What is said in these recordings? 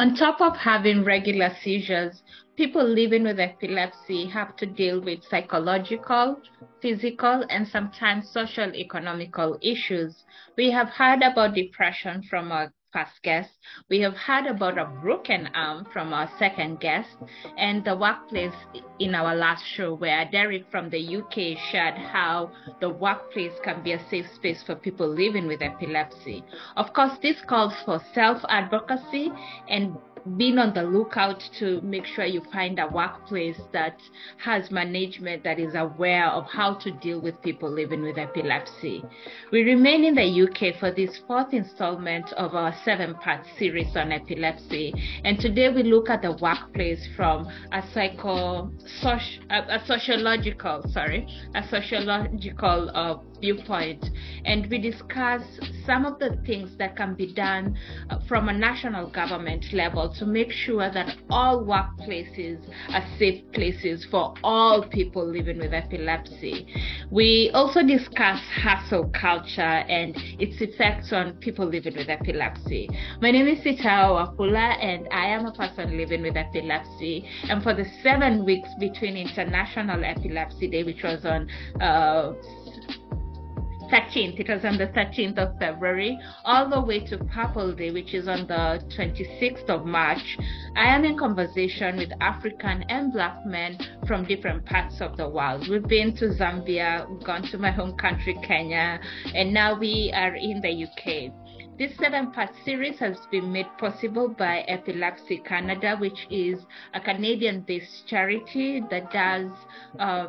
On top of having regular seizures, people living with epilepsy have to deal with psychological, physical, and sometimes social economical issues. We have heard about depression from our first guest. We have heard about a broken arm from our second guest and the workplace in our last show where Derek from the UK shared how the workplace can be a safe space for people living with epilepsy. Of course, this calls for self-advocacy and being on the lookout to make sure you find a workplace that has management that is aware of how to deal with people living with epilepsy. We remain in the UK for this fourth installment of our seven part series on epilepsy. And today we look at the workplace from a psycho, soci, a, a sociological, sorry, a sociological uh, viewpoint and we discuss some of the things that can be done uh, from a national government level to make sure that all workplaces are safe places for all people living with epilepsy. We also discuss hustle culture and its effects on people living with epilepsy. My name is Sitawa Wafula and I am a person living with epilepsy. And for the seven weeks between International Epilepsy Day, which was on uh, 13th. It was on the 13th of February, all the way to Purple Day, which is on the 26th of March. I am in conversation with African and Black men from different parts of the world. We've been to Zambia, we've gone to my home country, Kenya, and now we are in the UK. This seven part series has been made possible by Epilepsy Canada, which is a Canadian based charity that does uh,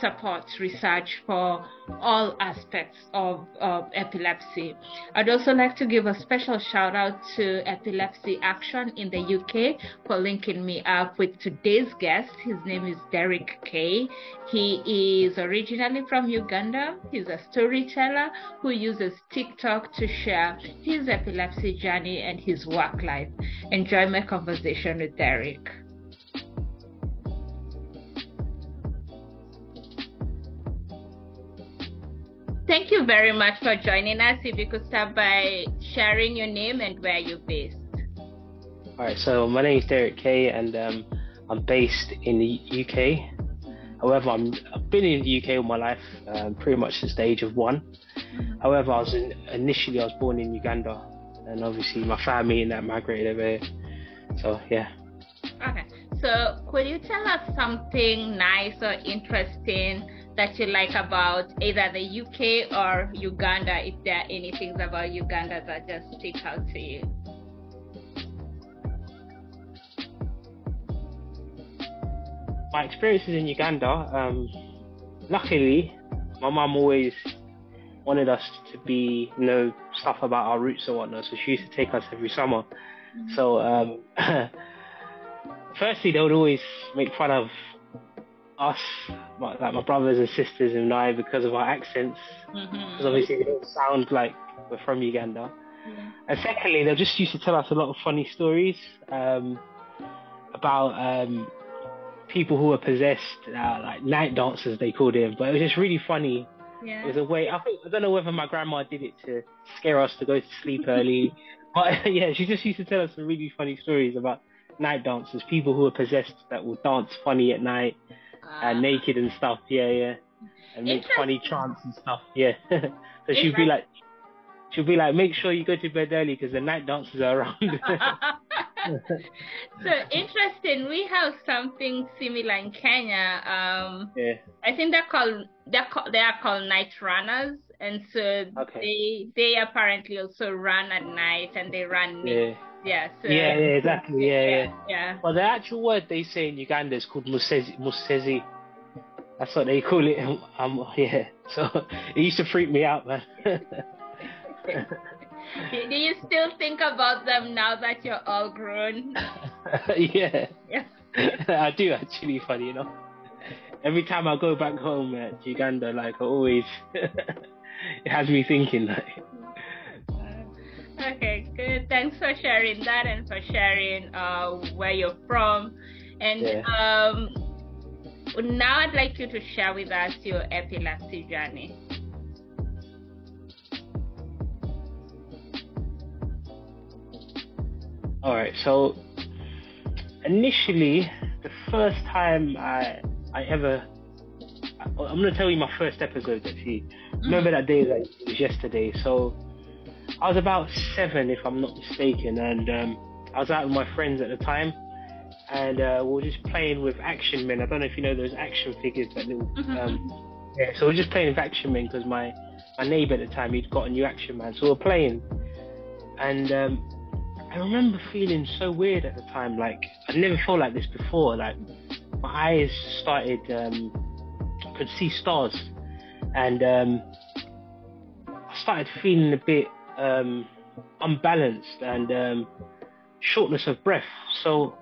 supports research for all aspects of, of, epilepsy. I'd also like to give a special shout out to Epilepsy Action in the UK for linking me up with today's guest. His name is Derrick Kay. He is originally from Uganda. He's a storyteller who uses TikTok to share his epilepsy journey and his work life. Enjoy my conversation with Derrick. Thank you very much for joining us. If you could start by sharing your name and where you're based. All right, so my name is Derrick Kay, and um, I'm based in the UK. However, I'm, I've been in the UK all my life, um, pretty much since the age of one. However, I was in, initially I was born in Uganda, and obviously my family and that migrated over here. So yeah. Okay, so could you tell us something nice or interesting that you like about either the UK or Uganda, if there are any things about Uganda that just stick out to you? My experiences in Uganda, um, luckily, my mum always wanted us to be, you know, stuff about our roots and whatnot. So she used to take us every summer. Mm-hmm. So, um, firstly, they would always make fun of us, my, like my brothers and sisters and I, because of our accents, because mm-hmm. obviously we don't sound like we're from Uganda. Yeah. And secondly, they just used to tell us a lot of funny stories um, about um, people who were possessed, uh, like night dancers they called it. But it was just really funny. Yeah. It was a way. I think I don't know whether my grandma did it to scare us to go to sleep early, but yeah, she just used to tell us some really funny stories about night dancers, people who were possessed that would dance funny at night uh, naked and stuff. Yeah, yeah, and make funny chants and stuff. Yeah. so she'd be like, she'll be like, make sure you go to bed early because the night dancers are around. so interesting. We have something similar in Kenya. Um, yeah. I think they're called they're called, they are called night runners, and so okay. they they apparently also run at night and they run. Yeah. Yeah, so, yeah, yeah, exactly. Yeah, yeah, yeah. Well, the actual word they say in Uganda is called musezi. musezi. That's what they call it. Um, yeah. So it used to freak me out, man. do, do you still think about them now that you're all grown? yeah. Yeah. I do actually. Funny enough. Every time I go back home uh, to Uganda, like I always, it has me thinking like. Okay, good. Thanks for sharing that and for sharing uh, where you're from. And yeah. um, now I'd like you to share with us your epilepsy journey. All right. So initially, the first time I I ever I'm gonna tell you my first episode actually. Mm-hmm. Remember that day that it was yesterday. So I was about seven, if I'm not mistaken, and um, I was out with my friends at the time, and uh, we were just playing with Action Men. I don't know if you know those action figures, that little. Mm-hmm. Um, yeah, so we are just playing with Action Men because my my neighbor at the time he'd got a new Action Man, so we we're playing, and um, I remember feeling so weird at the time. Like I'd never felt like this before. Like my eyes started, um, could see stars, and um, I started feeling a bit um, unbalanced and um, shortness of breath. So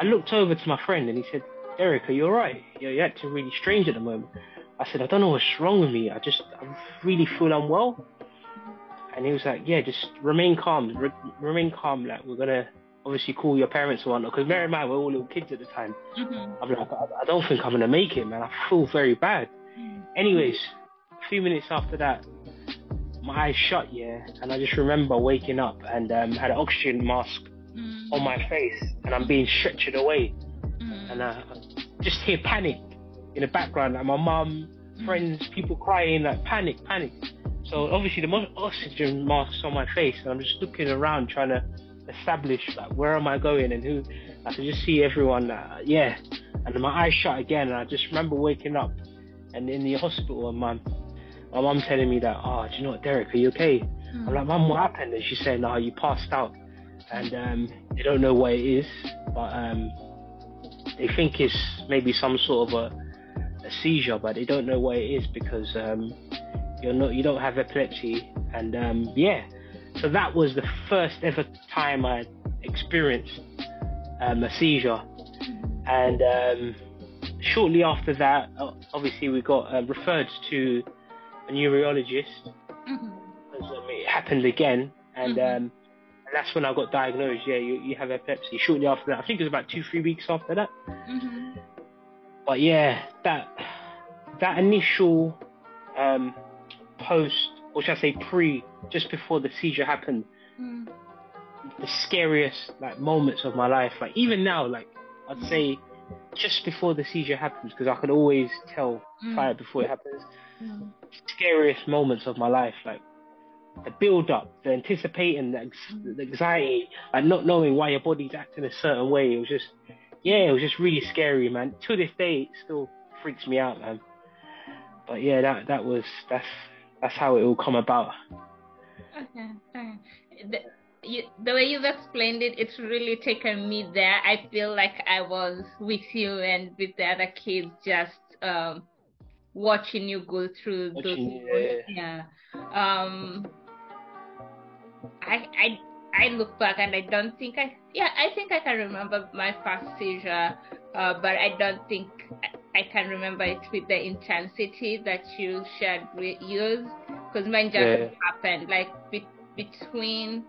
I looked over to my friend and he said, Derrick, are you alright? You're, you're acting really strange at the moment. I said, I don't know what's wrong with me. I just, I really feel unwell. And he was like, yeah, just remain calm. Re- remain calm. Like, we're going to obviously call your parents or whatnot. Because Mary and I were all little kids at the time. Mm-hmm. I'm like, I, I, don't think I'm going to make it, man. I feel very bad. Mm-hmm. Anyways, a few minutes after that, my eyes shut, yeah, and I just remember waking up and um, had an oxygen mask mm. on my face, and I'm being stretchered away, mm. and I just hear panic in the background, like my mum, mm. friends, people crying, like panic, panic. So obviously the most oxygen mask's on my face, and I'm just looking around trying to establish like where am I going and who. I could just see everyone, uh, yeah, and my eyes shut again, and I just remember waking up and in the hospital, and my my mum telling me that, oh, do you know what, Derrick, are you okay? Mm. I'm like, mum, what happened? And she's saying, no, you passed out. And um, they don't know what it is, but um, they think it's maybe some sort of a, a, seizure, but they don't know what it is because um, you're not, you don't have epilepsy. And um, yeah, so that was the first ever time I experienced um, a seizure. And um, shortly after that, obviously we got uh, referred to a neurologist. Mm-hmm. Um, it happened again, and, mm-hmm. um, and that's when I got diagnosed. Yeah, you, you have epilepsy. Shortly after that, I think it was about two, three weeks after that. Mm-hmm. But yeah, that that initial um, post, or should I say pre, just before the seizure happened, mm. the scariest like moments of my life. Like even now, like I'd say just before the seizure happens, because I can always tell mm. prior before it happens. Scariest moments of my life, like the build up, the anticipating, the, the anxiety, like not knowing why your body's acting a certain way. It was just, yeah, it was just really scary, man. To this day, it still freaks me out, man. But yeah, that that was that's that's how it all come about. Okay, okay. The, you, the way you've explained it, it's really taken me there. I feel like I was with you and with the other kids, just um, watching you go through watching, those yeah. yeah. Um I I I look back and I don't think I yeah I think I can remember my first seizure, uh, but I don't think I, can remember it with the intensity that you shared with yours because mine just yeah. happened like be, between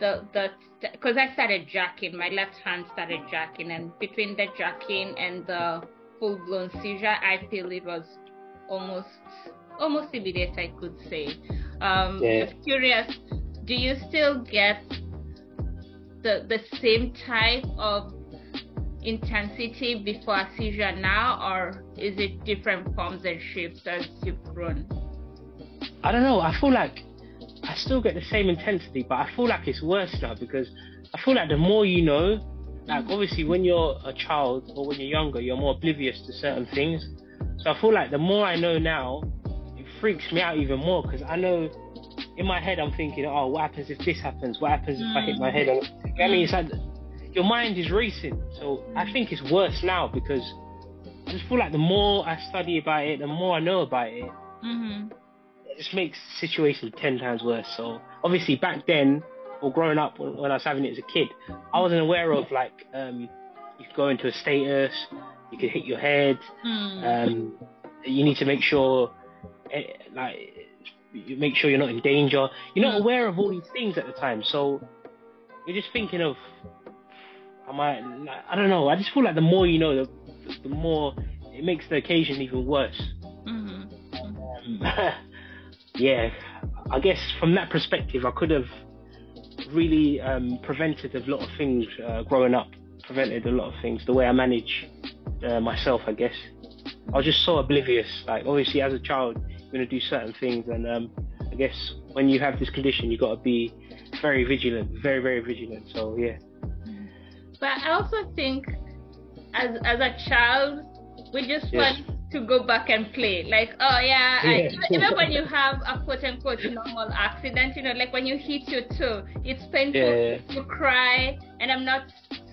the the because I started jacking my left hand started jacking and between the jacking and the full blown seizure, I feel it was almost almost immediate, I could say. Um, yeah. Just curious, do you still get the the same type of intensity before a seizure now, or is it different forms and shapes as you've grown? I don't know. I feel like I still get the same intensity, but I feel like it's worse now because I feel like the more you know, like obviously when you're a child or when you're younger, you're more oblivious to certain things. So I feel like the more I know now, it freaks me out even more because I know in my head I'm thinking, oh, what happens if this happens? What happens if I hit my head? And, I mean, it's like your mind is racing. So I think it's worse now because I just feel like the more I study about it, the more I know about it, mm-hmm. it just makes the situation ten times worse. So obviously back then, or growing up when I was having it as a kid, I wasn't aware of like um, you could go into a status, you could hit your head. Mm. Um, you need to make sure, eh, like, you make sure you're not in danger. You're not hmm. aware of all these things at the time, so you're just thinking of, am I? I don't know. I just feel like the more you know, the, the more it makes the occasion even worse. Mm-hmm. Um, yeah, I guess from that perspective, I could have really um, prevented a lot of things uh, growing up. Prevented a lot of things. The way I manage uh, myself, I guess. I was just so oblivious. Like obviously, as a child, you're gonna do certain things, and um, I guess when you have this condition, you got to be very vigilant, very very vigilant. So yeah. But I also think, as as a child, we just want to go back and play. Like, oh yeah, yeah. I, even when you have a quote unquote normal accident, you know, like when you hit your toe, it's painful, yeah. you cry, and I'm not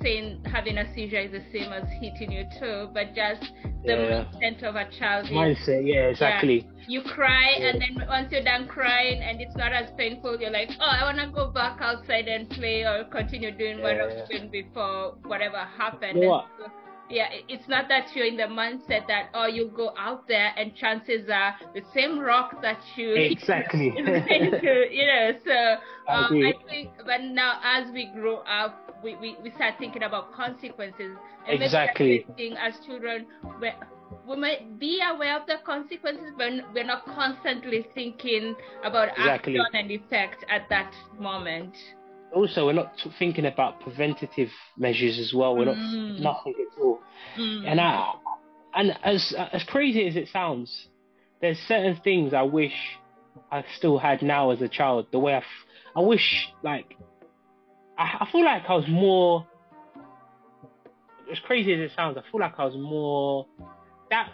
saying having a seizure is the same as hitting your toe, but just the yeah. mindset of a child. Mindset, yeah, exactly. Yeah, you cry, and then once you're done crying and it's not as painful, you're like, oh, I want to go back outside and play or continue doing what I was doing before whatever happened. You know what? yeah, it's not that you're in the mindset that oh you go out there and chances are the same rock that you exactly to, you know so um, I, I, think but now as we grow up we, we, we start thinking about consequences and exactly as children we, we might be aware of the consequences but we're not constantly thinking about exactly. action and effect at that moment also we're not thinking about preventative measures as well. We're mm. not nothing at all. Mm. And I, and as as crazy as it sounds, there's certain things I wish I still had now as a child. The way I, f- I wish like I, I feel like I was more. As crazy as it sounds, I feel like I was more that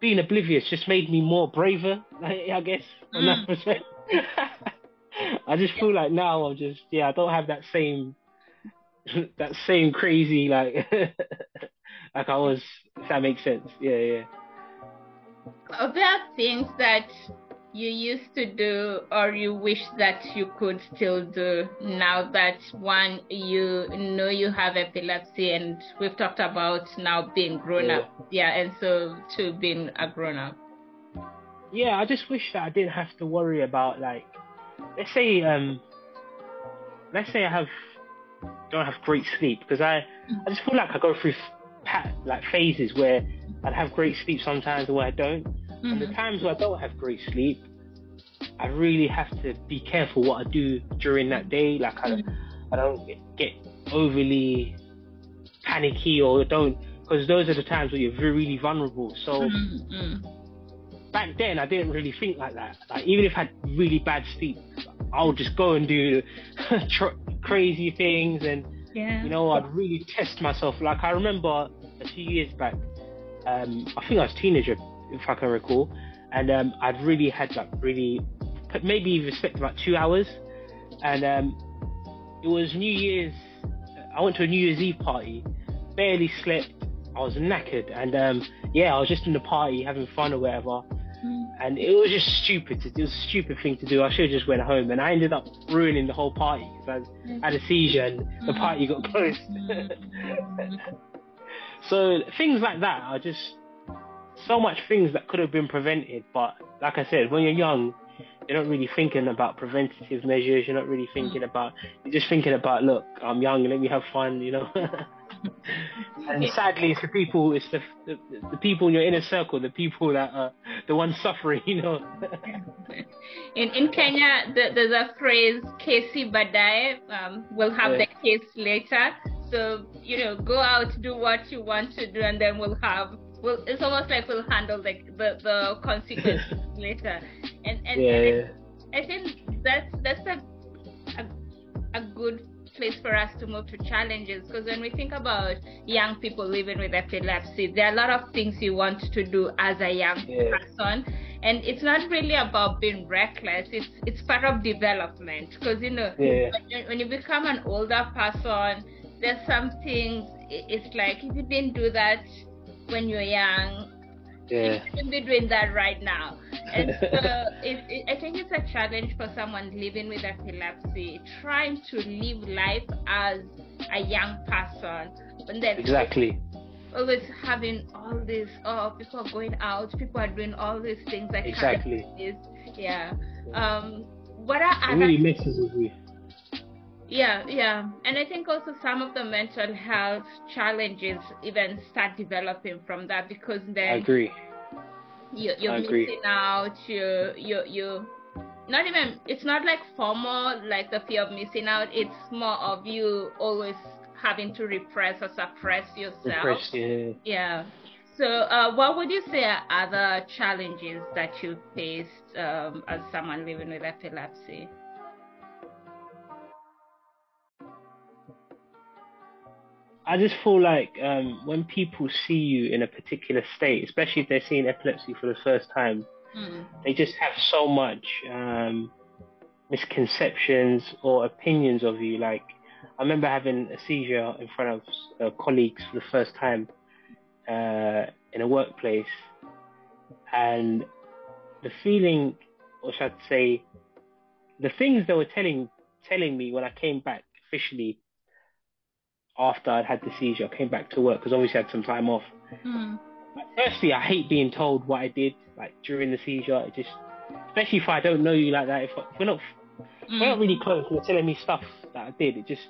being oblivious just made me more braver. I guess that. Mm. I just feel like now I'm just yeah I don't have that same that same crazy like like I was if that makes sense yeah yeah. Are there things that you used to do or you wish that you could still do now that one you know you have epilepsy and we've talked about now being grown yeah. up yeah and so to being a grown up yeah i just wish that i didn't have to worry about like let's say um, let's say I have don't have great sleep because I I just feel like I go through like phases where I'd have great sleep sometimes or where I don't. Mm-hmm. And the mm-hmm. times where I don't have great sleep, I really have to be careful what I do during that day. Like I, mm-hmm. I don't get overly panicky or don't because those are the times where you're really vulnerable. So mm-hmm back then I didn't really think like that. Like even if I had really bad sleep, I'll just go and do tr- crazy things, and yeah. you know I'd really test myself. Like I remember a few years back, um, I think I was a teenager if I can recall, and um, I'd really had like really maybe even slept about two hours, and um, it was New Year's. I went to a New Year's Eve party, barely slept. I was knackered, and um, yeah, I was just in the party having fun or whatever and it was just stupid. It was a stupid thing to do. I should have just went home, and I ended up ruining the whole party because I had a seizure and the mm. party got closed. so things like that are just so much things that could have been prevented. But like I said, when you're young, you're not really thinking about preventative measures. You're not really thinking mm. about. You're just thinking about, look, I'm young, let me have fun, you know. and sadly, it's the people, it's the, the, the people in your inner circle, the people that are the ones suffering, you know. in in Kenya, the, there's a phrase "kesi baadaye." Um, we'll have yeah. the case later. So you know, go out, do what you want to do, and then we'll have. Well, it's almost like we'll handle the the, the consequences later. And and, yeah. and I, I think that's that's a, a a good place for us to move to challenges because when we think about young people living with epilepsy, there are a lot of things you want to do as a young yeah. person. And it's not really about being reckless. It's it's part of development because you know yeah. when, you, when you become an older person, there's some things. It's like if you didn't do that when you're young, yeah. you shouldn't be doing that right now. And so it, it, I think it's a challenge for someone living with epilepsy, trying to live life as a young person. And then exactly. Always having all this, oh, people are going out, people are doing all these things that exactly. Is, yeah. Um, what are it really messes with me. Yeah, yeah. And I think also some of the mental health challenges even start developing from that because then I agree you, you're missing out. You you you not even it's not like formal, like the fear of missing out. It's more of you always having to repress or suppress yourself. Repress, yeah. Yeah. So, uh, what would you say are other challenges that you faced um, as someone living with epilepsy? I just feel like um, when people see you in a particular state, especially if they're seeing epilepsy for the first time, mm. they just have so much um, misconceptions or opinions of you. Like, I remember having a seizure in front of uh, colleagues for the first time uh, in a workplace, and the feeling, or should I say, the things they were telling telling me when I came back officially after I'd had the seizure, I came back to work because obviously I had some time off. Mm. Firstly, I hate being told what I did like during the seizure. It just, especially if I don't know you like that. If, if we're not, mm. we're not really close, you're telling me stuff that I did. It just,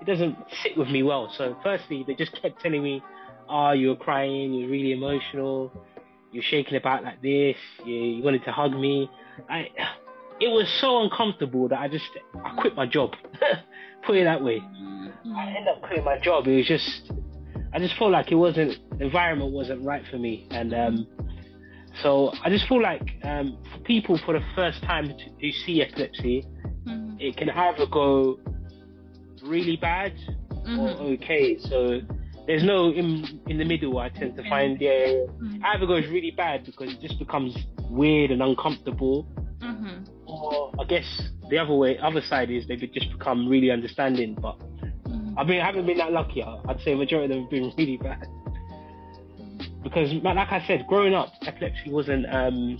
it doesn't sit with me well. So, firstly, they just kept telling me, "Oh, you were crying. You were really emotional. You're shaking about like this. You, you wanted to hug me." I, it was so uncomfortable that I just, I quit my job. Put it that way. Mm. I ended up quitting my job. It was just, I just felt like it wasn't, the environment wasn't right for me. And um, so I just feel like um, for people for the first time to, to see epilepsy, mm-hmm. it can either go really bad mm-hmm. or okay. So there's no in in the middle. I tend to find yeah, mm-hmm. either goes really bad because it just becomes weird and uncomfortable, mm-hmm. Or I guess the other way, other side is they could just become really understanding. But I mean, I haven't been that lucky. I'd say majority of them have been really bad. Because, like I said, growing up, epilepsy wasn't um,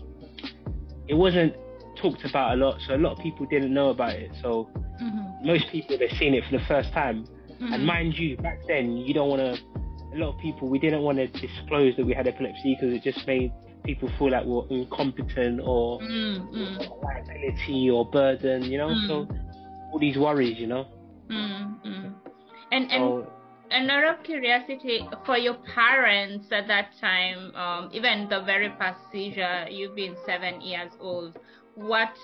it wasn't talked about a lot, so a lot of people didn't know about it. So mm-hmm. most people they've seen it for the first time. Mm-hmm. And mind you, back then you don't want to. A lot of people we didn't want to disclose that we had epilepsy because it just made people feel like we're incompetent or mm-hmm. liability or burden, you know. So mm. all these worries, you know. Mm-hmm. And and oh. another curiosity for your parents at that time, um, even the very past seizure, you've been seven years old. What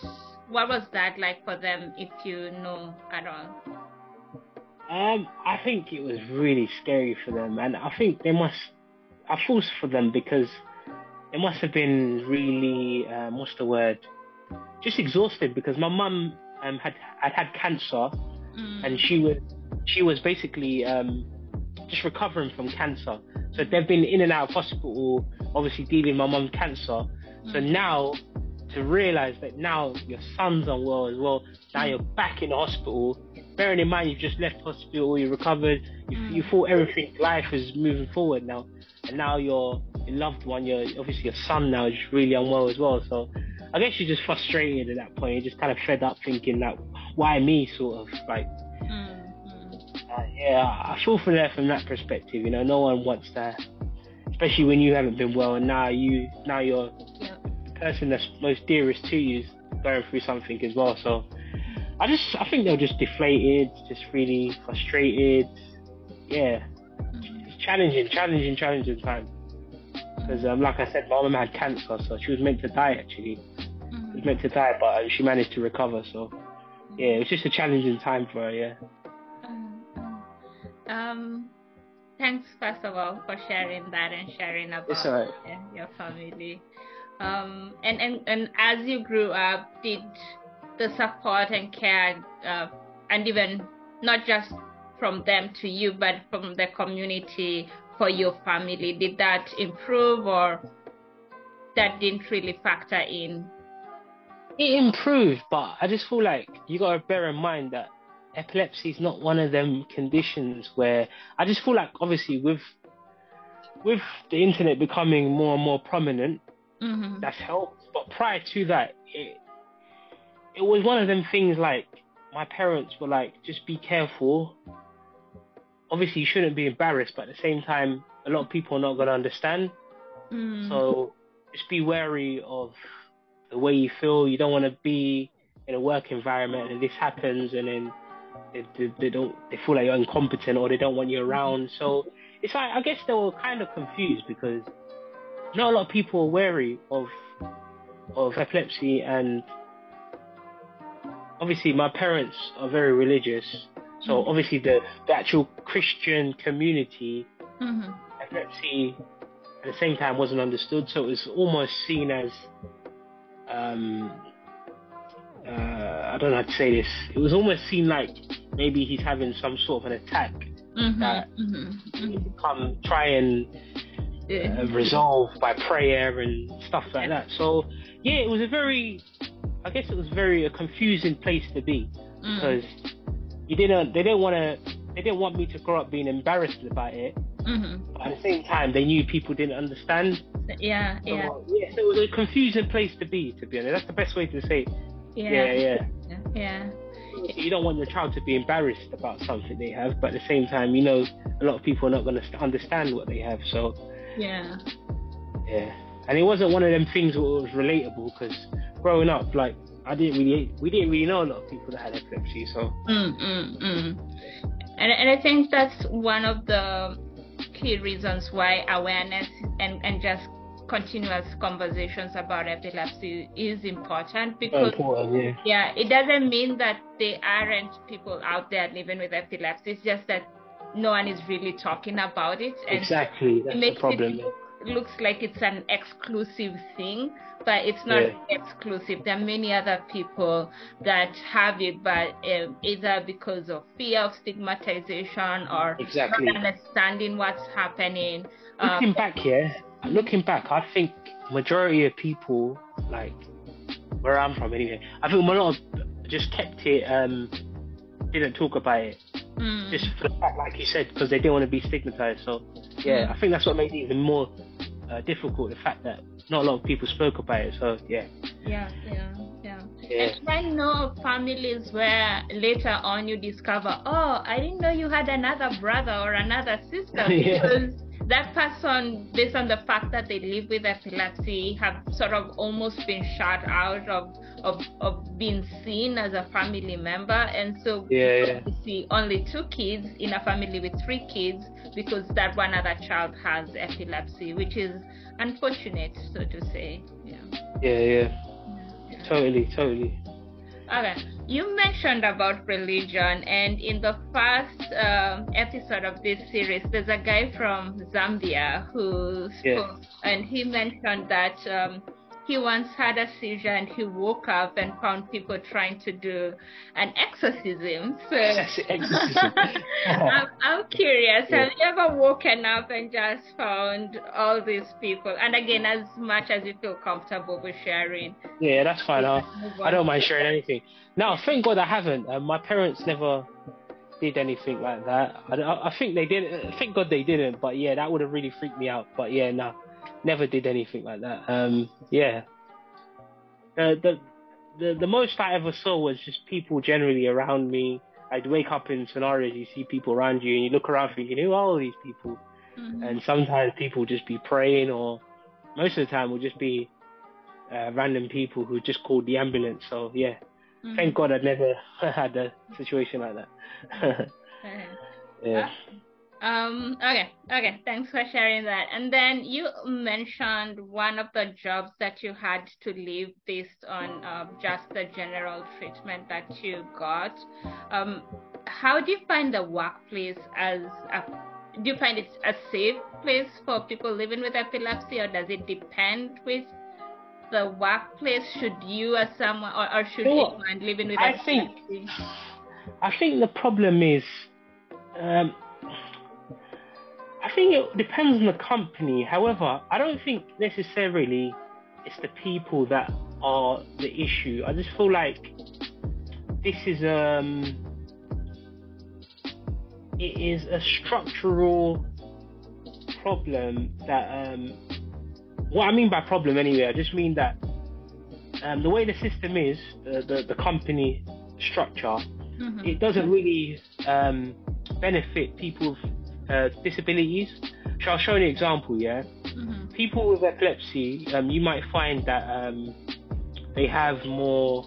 what was that like for them, if you know at all? Um, I think it was really scary for them, and I think they must. I feel for them because it must have been really um, what's the word? Just exhausted because my mum um, had had had cancer, mm. and she was she was basically um, just recovering from cancer. So they've been in and out of hospital, obviously dealing with my mum's cancer. Mm. So now to realize that now your son's unwell as well, now you're back in the hospital. Bearing in mind you've just left hospital, you recovered, you, mm. you thought everything, life is moving forward now, and now your, your loved one, your obviously your son now is really unwell as well. So I guess you're just frustrated at that point. You're just kind of fed up, thinking that why me, sort of like. Mm uh, yeah, I feel for that from that perspective. You know, no one wants that, especially when you haven't been well, and now you, now you're yep. the person that's most dearest to you is going through something as well. So, I just, I think they're just deflated, just really frustrated. Yeah, mm-hmm. it's challenging, challenging, challenging time. Because, um, like I said, my mom had cancer, so she was meant to die actually. Mm-hmm. She was meant to die, but uh, she managed to recover. So, yeah, it was just a challenging time for her. Yeah. Um, thanks first of all for sharing that and sharing about right. your family. Um, and, and and as you grew up, did the support and care, uh, and even not just from them to you, but from the community for your family, did that improve or that didn't really factor in? It improved, but I just feel like you gotta bear in mind that epilepsy is not one of them conditions where I just feel like obviously with with the internet becoming more and more prominent, mm-hmm. that's helped. But prior to that, it it was one of them things like my parents were like, just be careful. Obviously, you shouldn't be embarrassed, but at the same time, a lot of people are not going to understand. Mm. So just be wary of the way you feel. You don't want to be in a work environment and this happens, and then they, they, they, don't they feel like you're incompetent or they don't want you around. So it's like I guess they were kind of confused because not a lot of people are wary of of epilepsy and obviously my parents are very religious, so obviously the, the actual Christian community, mm-hmm. epilepsy at the same time wasn't understood, so it was almost seen as um, uh, I don't know how to say this. It was almost seen like maybe he's having some sort of an attack mm-hmm, that mm-hmm, come try and uh, resolve by prayer and stuff like that. So yeah, it was a very, I guess it was very a confusing place to be mm. You didn't, they didn't want to, they didn't want me to grow up being embarrassed about it. Mm-hmm. But at the same time, they knew people didn't understand. Yeah, so, yeah. yeah, so it was a confusing place to be, to be honest. That's the best way to say it. Yeah, yeah. Yeah. yeah. You don't want your child to be embarrassed about something they have, but at the same time, you know, a lot of people are not going to understand what they have. So, yeah. Yeah. And it wasn't one of them things that was relatable because growing up, like, I didn't really, we didn't really know a lot of people that had epilepsy. So, mm, mm, mm. And, and I think that's one of the key reasons why awareness and, and just continuous conversations about epilepsy is important because important, yeah. yeah. it doesn't mean that there aren't people out there living with epilepsy it's just that no one is really talking about it and exactly that's the problem it looks like it's an exclusive thing but it's not yeah. exclusive there are many other people that have it but um, either because of fear of stigmatization or exactly. not understanding what's happening looking um, back here looking back, I think majority of people, like where I'm from anyway, I think a lot of just kept it, um, didn't talk about it. Mm. Just for the fact, like you said, because they didn't want to be stigmatized. So, yeah. I think that's what made it even more uh, difficult. The fact that not a lot of people spoke about it. So, yeah. Yeah, yeah, yeah. yeah. And I know families where later on you discover, oh, I didn't know you had another brother or another sister because that person, based on the fact that they live with epilepsy, have sort of almost been shut out of of, of being seen as a family member, and so yeah, yeah. we see only two kids in a family with three kids because that one other child has epilepsy, which is unfortunate, so to say. Yeah. Yeah, yeah. yeah. Totally, totally. Okay, you mentioned about religion, and in the first uh, episode of this series, there's a guy from Zambia who spoke, and he mentioned that um, he once had a seizure and he woke up and found people trying to do an exorcism. So exorcism. I'm, I'm, curious, yeah. have you ever woken up and just found all these people? And again, as much as you feel comfortable with sharing. Yeah, that's fine. I, I don't mind sharing anything. No, thank God I haven't. Uh, my parents never did anything like that. I, I, think they did. Thank God they didn't. But yeah, that would have really freaked me out. But yeah, no never did anything like that. Um, yeah. Uh, the the the most I ever saw was just people generally around me. I'd wake up in scenarios, you see people around you, and you look around thinking, who are all these people? Mm-hmm. And sometimes people just be praying, or most of the time will just be uh, random people who just called the ambulance. So yeah, mm-hmm. thank God I never had a situation like that. yeah. Um, okay, okay, thanks for sharing that. And then you mentioned one of the jobs that you had to leave based on uh, just the general treatment that you got. Um, how do you find the workplace as a do you find it a safe place for people living with epilepsy or does it depend with the workplace should you as someone or, or should well, anyone living with I epilepsy think, I think the problem is um, I think it depends on the company. However, I don't think necessarily it's the people that are the issue. I just feel like this is um it is a structural problem that um what I mean by problem anyway, I just mean that um, the way the system is, the, the, the company structure, mm-hmm. it doesn't really um, benefit people uh, disabilities. So I'll show an example. Yeah, mm-hmm. people with epilepsy, um, you might find that um, they have more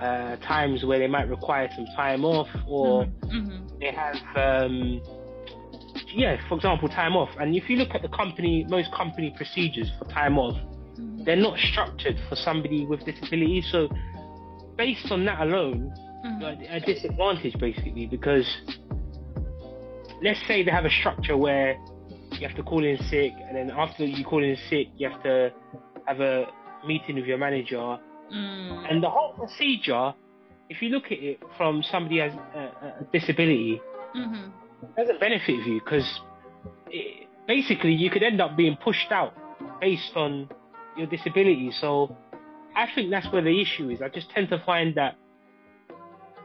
uh, times where they might require some time off, or mm-hmm. mm-hmm. they have, um, yeah, for example, time off. And if you look at the company, most company procedures for time off, mm-hmm. they're not structured for somebody with disabilities. So based on that alone, mm-hmm. you're at a disadvantage basically because let's say they have a structure where you have to call in sick, and then after you call in sick, you have to have a meeting with your manager, mm. and the whole procedure. If you look at it from somebody has a, a disability, mm-hmm. doesn't benefit you because basically you could end up being pushed out based on your disability. So I think that's where the issue is. I just tend to find that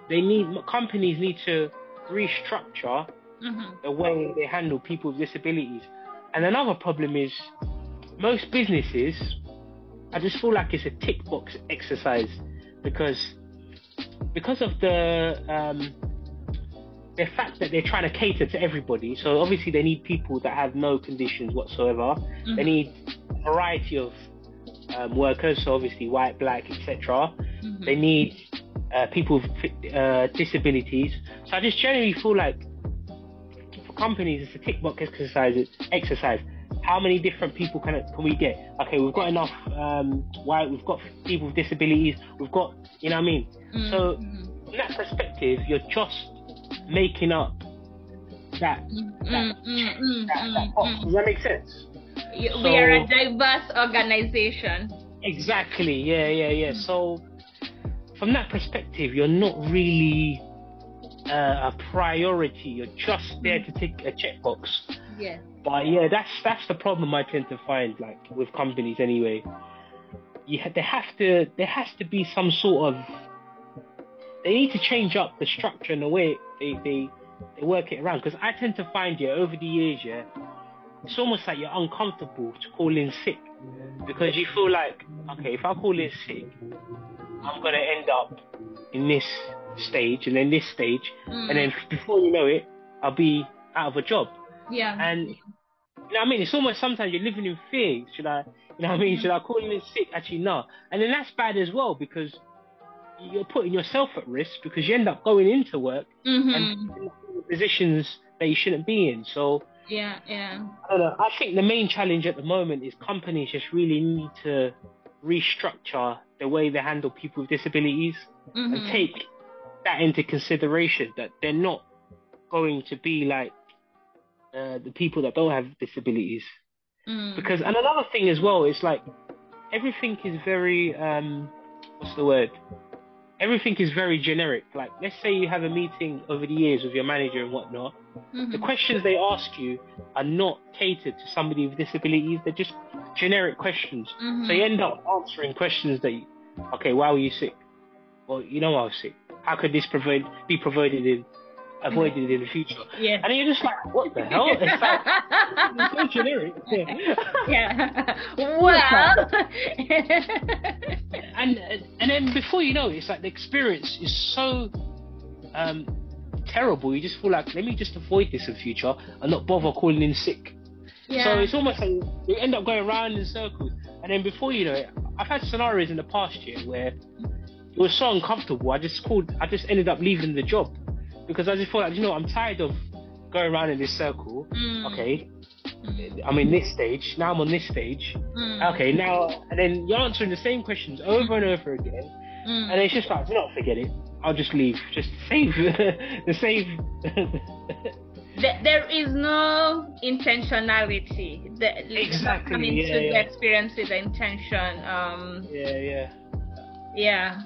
they need companies need to restructure mm-hmm. the way they handle people with disabilities. And another problem is most businesses, I just feel like it's a tick box exercise because because of the um, the fact that they're trying to cater to everybody. So obviously they need people that have no conditions whatsoever. Mm-hmm. They need a variety of um, workers, so obviously white, black, etc. Mm-hmm. They need uh, people with uh, disabilities. So I just generally feel like companies, it's a tick box exercise. Exercise. How many different people can can we get? Okay, we've got enough um, white. We've got people with disabilities. We've got, you know what I mean. Mm-hmm. So, from that perspective, you're just making up that. Mm-hmm. that, mm-hmm. that, that box. Does that make sense? We so, are a diverse organization. Exactly. Yeah. Yeah. Yeah. So, from that perspective, you're not really uh, a priority. You're just there to tick a checkbox. Yeah. But yeah, that's that's the problem I tend to find, like with companies anyway. You ha- there have to there has to be some sort of they need to change up the structure and the way they they, they work it around. Because I tend to find yeah over the years yeah, it's almost like you're uncomfortable to call in sick because you feel like okay if I call in sick, I'm gonna end up in this stage and then this stage, mm. and then before you know it, I'll be out of a job. Yeah. And you know what I mean? It's almost sometimes you're living in fear. Should I, you know what I mean? Should I call you in sick? Actually, no. And then that's bad as well because you're putting yourself at risk because you end up going into work mm-hmm. and in positions that you shouldn't be in. So yeah, yeah. I don't know. I think the main challenge at the moment is companies just really need to restructure the way they handle people with disabilities mm-hmm. and take that into consideration that they're not going to be like uh, the people that don't have disabilities. Mm. Because and another thing as well is like everything is very um, what's the word? Everything is very generic. Like let's say you have a meeting over the years with your manager and whatnot. Mm-hmm. The questions they ask you are not catered to somebody with disabilities. They're just generic questions. Mm-hmm. So you end up answering questions that, you, okay, why were you sick? Well, you know I was sick how could this provide be provided in avoided in the future? Yeah. And you're just like, what the hell? It's like it's so generic. Yeah. yeah. Well. and and then before you know it, it's like the experience is so um, terrible. You just feel like let me just avoid this in future and not bother calling in sick. Yeah. So it's almost like you end up going around in circles, and then before you know it, I've had scenarios in the past year where it was so uncomfortable. I just called. I just ended up leaving the job because I just thought, like, you know, I'm tired of going around in this circle. Mm. Okay, mm. I'm in this stage. Now I'm on this stage. Mm. Okay, now and then you're answering the same questions over and over again, mm. and it's just like, you know, forget it. I'll just leave. Just save the save. there is no intentionality. The, exactly. Coming yeah, to yeah. the experience with intention. Um, yeah, yeah. Yeah.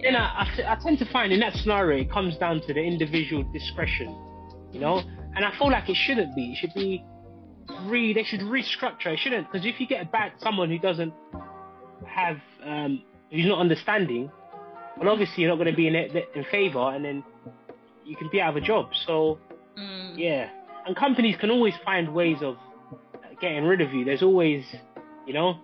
Then I, I, I tend to find in that scenario it comes down to the individual discretion, you know, and I feel like it shouldn't be. It should be re. They should restructure. It shouldn't because if you get a bad someone who doesn't have um, who's not understanding, well, obviously you're not going to be in it, in favor, and then you can be out of a job. So mm. yeah, and companies can always find ways of getting rid of you. There's always, you know,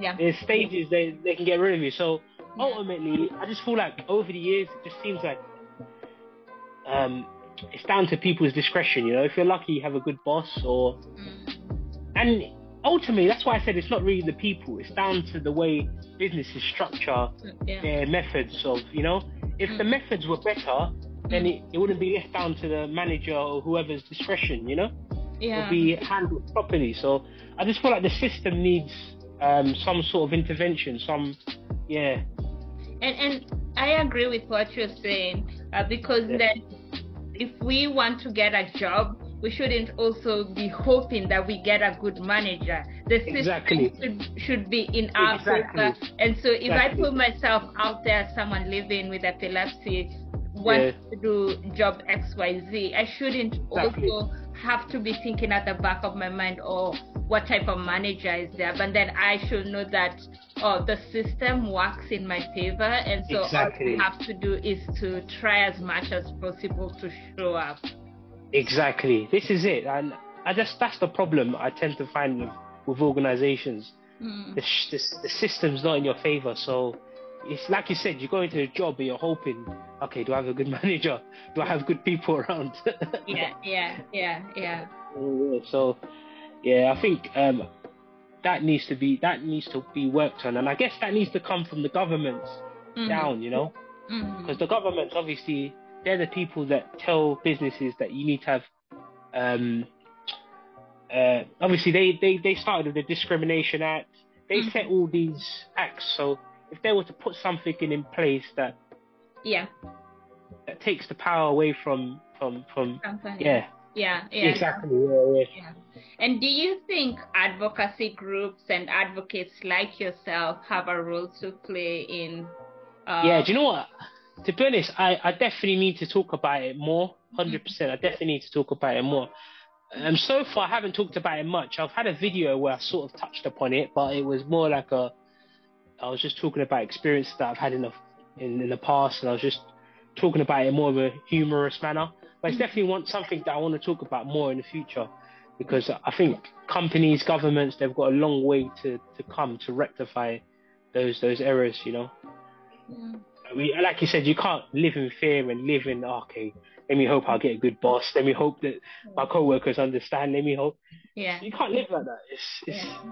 yeah, there's stages they they can get rid of you. So ultimately, I just feel like over the years, it just seems like um, it's down to people's discretion. You know, if you're lucky, you have a good boss, or mm. and ultimately, that's why I said it's not really the people. It's down to the way businesses structure yeah. their methods of, you know, if mm. the methods were better, then it, it wouldn't be left down to the manager or whoever's discretion. You know, yeah. it would be handled properly. So I just feel like the system needs um, some sort of intervention, some yeah, and and I agree with what you're saying uh, because yeah. then if we want to get a job, we shouldn't also be hoping that we get a good manager. The system exactly. should, should be in our exactly. favor. And so if exactly. I put myself out there, as someone living with epilepsy, wants yeah. to do job XYZ, I shouldn't also have to be thinking at the back of my mind, oh, what type of manager is there? But then I should know that oh, the system works in my favor, and so exactly. all I have to do is to try as much as possible to show up. Exactly. This is it, and I just that's the problem I tend to find with, with organizations. Mm. The, the, the system's not in your favor, so it's like you said, you go into a job and you're hoping, okay, do I have a good manager? Do I have good people around? yeah, yeah, yeah, yeah. So, yeah, I think um, that needs to be that needs to be worked on, and I guess that needs to come from the governments mm-hmm. down, you know, because mm-hmm. the governments obviously they're the people that tell businesses that you need to have. Um, uh, obviously, they, they, they started with the Discrimination Act. They mm-hmm. set all these acts, so if they were to put something in, in place that yeah that takes the power away from from from Company. yeah yeah, yeah exactly yeah, yeah. and do you think advocacy groups and advocates like yourself have a role to play in uh, yeah do you know what to be honest i i definitely need to talk about it more 100% i definitely need to talk about it more um, so far, I haven't talked about it much. I've had a video where I sort of touched upon it, but it was more like a I was just talking about experiences that I've had in the in, in the past, and I was just talking about it in more of a humorous manner. But it's mm. definitely want something that I want to talk about more in the future, because I think companies, governments, they've got a long way to, to come to rectify those those errors. You know, yeah. we like you said, you can't live in fear and live in oh, okay. Let me hope I'll get a good boss. Let me hope that my co-workers understand. Let me hope. Yeah. You can't live like that. It's, it's yeah.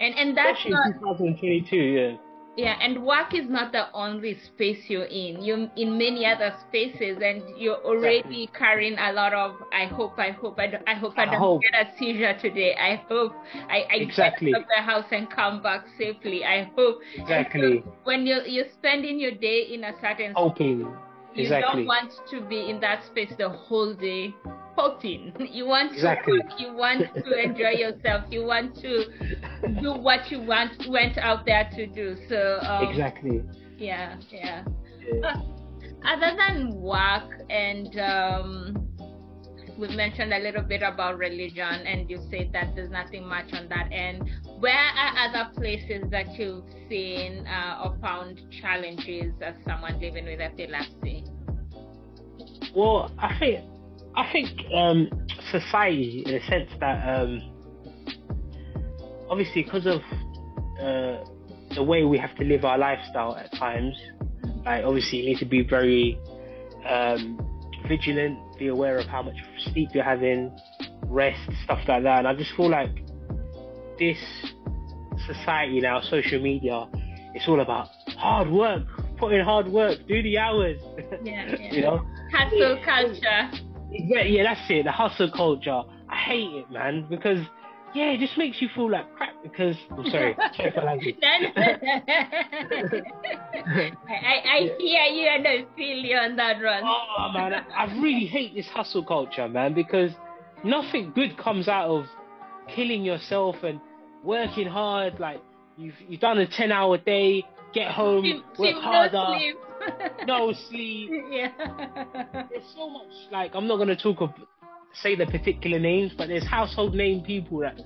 And and that's not, 2022. Yeah. Yeah, and work is not the only space you're in. You're in many other spaces, and you're already carrying a lot of. I hope, I hope, I, don't, I hope I, I don't hope. get a seizure today. I hope I, I exactly. get out of the house and come back safely. I hope. Exactly. So when you're you're spending your day in a certain. Space, exactly. You don't want to be in that space the whole day hoping. You want exactly. to you want to enjoy yourself. You want to do what you want went out there to do. So um, exactly. Yeah, yeah. yeah. Uh, other than work and um, we mentioned a little bit about religion, and you said that there's nothing much on that end. Where are other places that you've seen uh, or found challenges as someone living with epilepsy? Well, I think I think um, society, in a sense that um, obviously because of uh, the way we have to live our lifestyle at times, like obviously you need to be very um, vigilant, be aware of how much sleep you're having, rest, stuff like that. And I just feel like this society now, social media, it's all about hard work, put in hard work, do the hours. Yeah, yeah. you know, hustle culture. Yeah, yeah, that's it. The hustle culture. I hate it, man, because yeah, it just makes you feel like crap. Because I'm sorry, sorry for language. I, I hear you and I feel you on that one. Oh man, I, I really hate this hustle culture, man, because nothing good comes out of killing yourself and working hard. Like you've you've done a ten hour day, get home, sleep, work sleep, harder. No. No sleep. Yeah. There's so much like I'm not gonna talk of say the particular names, but there's household name people that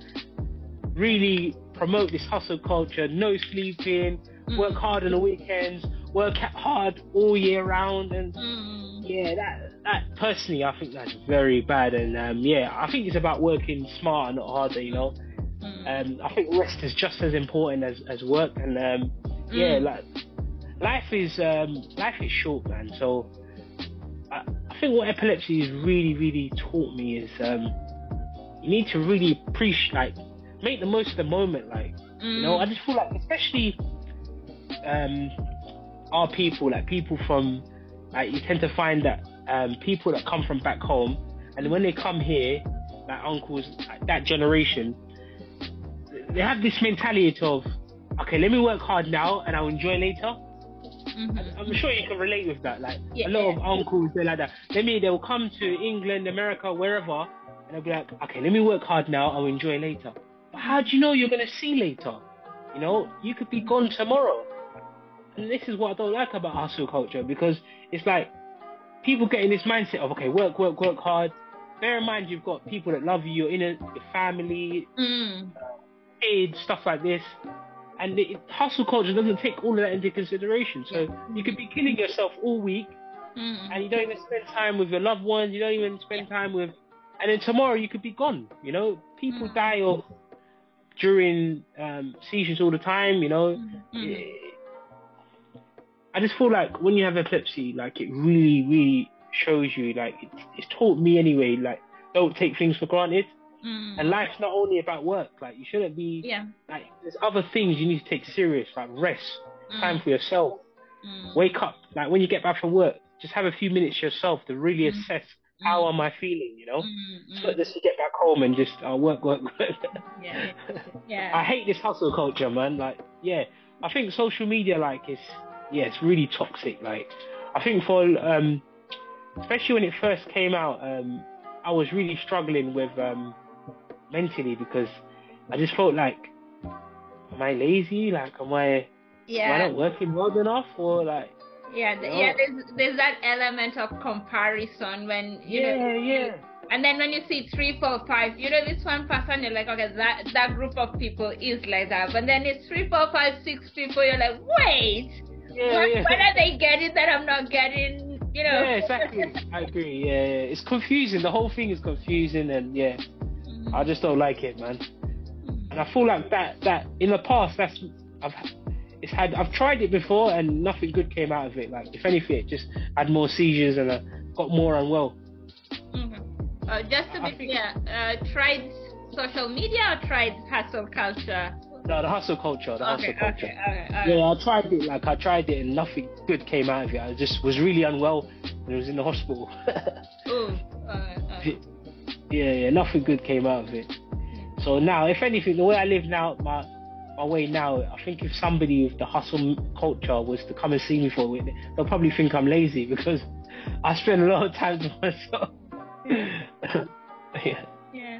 really promote this hustle culture, no sleeping, mm. work hard on the weekends, work hard all year round, and mm. yeah, that that personally I think that's very bad, and um, yeah, I think it's about working smart and not harder, you know. Mm. Um, I think rest is just as important as, as work, and um, yeah, mm. like life is um, life is short, man. So I, I, think what epilepsy has really, really taught me is um, you need to really appreciate, like, make the most of the moment. Like, mm. you know, I just feel like, especially um, our people, like people from, like, you tend to find that um, people that come from back home, and when they come here, like uncles, like that generation, they have this mentality of, okay, let me work hard now and I'll enjoy later. Mm-hmm. I'm sure you can relate with that. Like yeah, a lot yeah. of uncles, they're like that. They mean they'll come to England, America, wherever, and they'll be like, okay, let me work hard now. I'll enjoy later. But how do you know you're gonna see later? You know, you could be gone tomorrow. And this is what I don't like about hustle culture because it's like people get in this mindset of okay, work, work, work hard. Bear in mind you've got people that love you, your inner your family, mm. kids, stuff like this. And the hustle culture doesn't take all of that into consideration. So you could be killing yourself all week, mm. and you don't even spend time with your loved ones. You don't even spend time with, and then tomorrow you could be gone. You know, people mm. die of during um, seizures all the time. You know, mm. I just feel like when you have epilepsy, like it really, really shows you, like it, it's taught me anyway, like don't take things for granted. Mm. And life's not only about work. Like you shouldn't be. Yeah. Like there's other things you need to take serious, like rest, mm. time for yourself. Mm. Wake up. Like when you get back from work, just have a few minutes yourself to really mm. assess how mm. am I feeling. You know, mm, not just to get back home and just uh, work, work, work. yeah. Yeah. I hate this hustle culture, man. Like, yeah, I think social media, like, is yeah, it's really toxic. Like, I think for um, especially when it first came out, um, I was really struggling with um mentally because I just felt like, am I lazy? Like, am I, yeah. am I not working hard enough? Or like, yeah, you know? yeah. There's there's that element of comparison when you yeah, know. Yeah. And then when you see three, four, five, you know this one person, you're like, okay, that that group of people is like that. But then it's three, four, five, six people. You're like, wait, yeah, what, yeah. what are they getting that I'm not getting? You know. Yeah, exactly. I agree. Yeah, yeah, it's confusing. The whole thing is confusing, and yeah. I just don't like it, man. And I feel like that that in the past that's I've it's had I've tried it before and nothing good came out of it. Like if anything, it just had more seizures and I got more unwell. Mm-hmm. Uh, just to be clear, uh, tried social media or tried hustle culture? No, the hustle culture. The okay, hustle culture. Okay, okay, yeah, I tried it. Like I tried it and nothing good came out of it. I just was really unwell and I was in the hospital. Ooh. Uh, uh. Yeah, yeah, nothing good came out of it. So now, if anything, the way I live now, my my way now, I think if somebody with the hustle culture was to come and see me for it, they'll probably think I'm lazy because I spend a lot of time to myself. yeah. Yeah.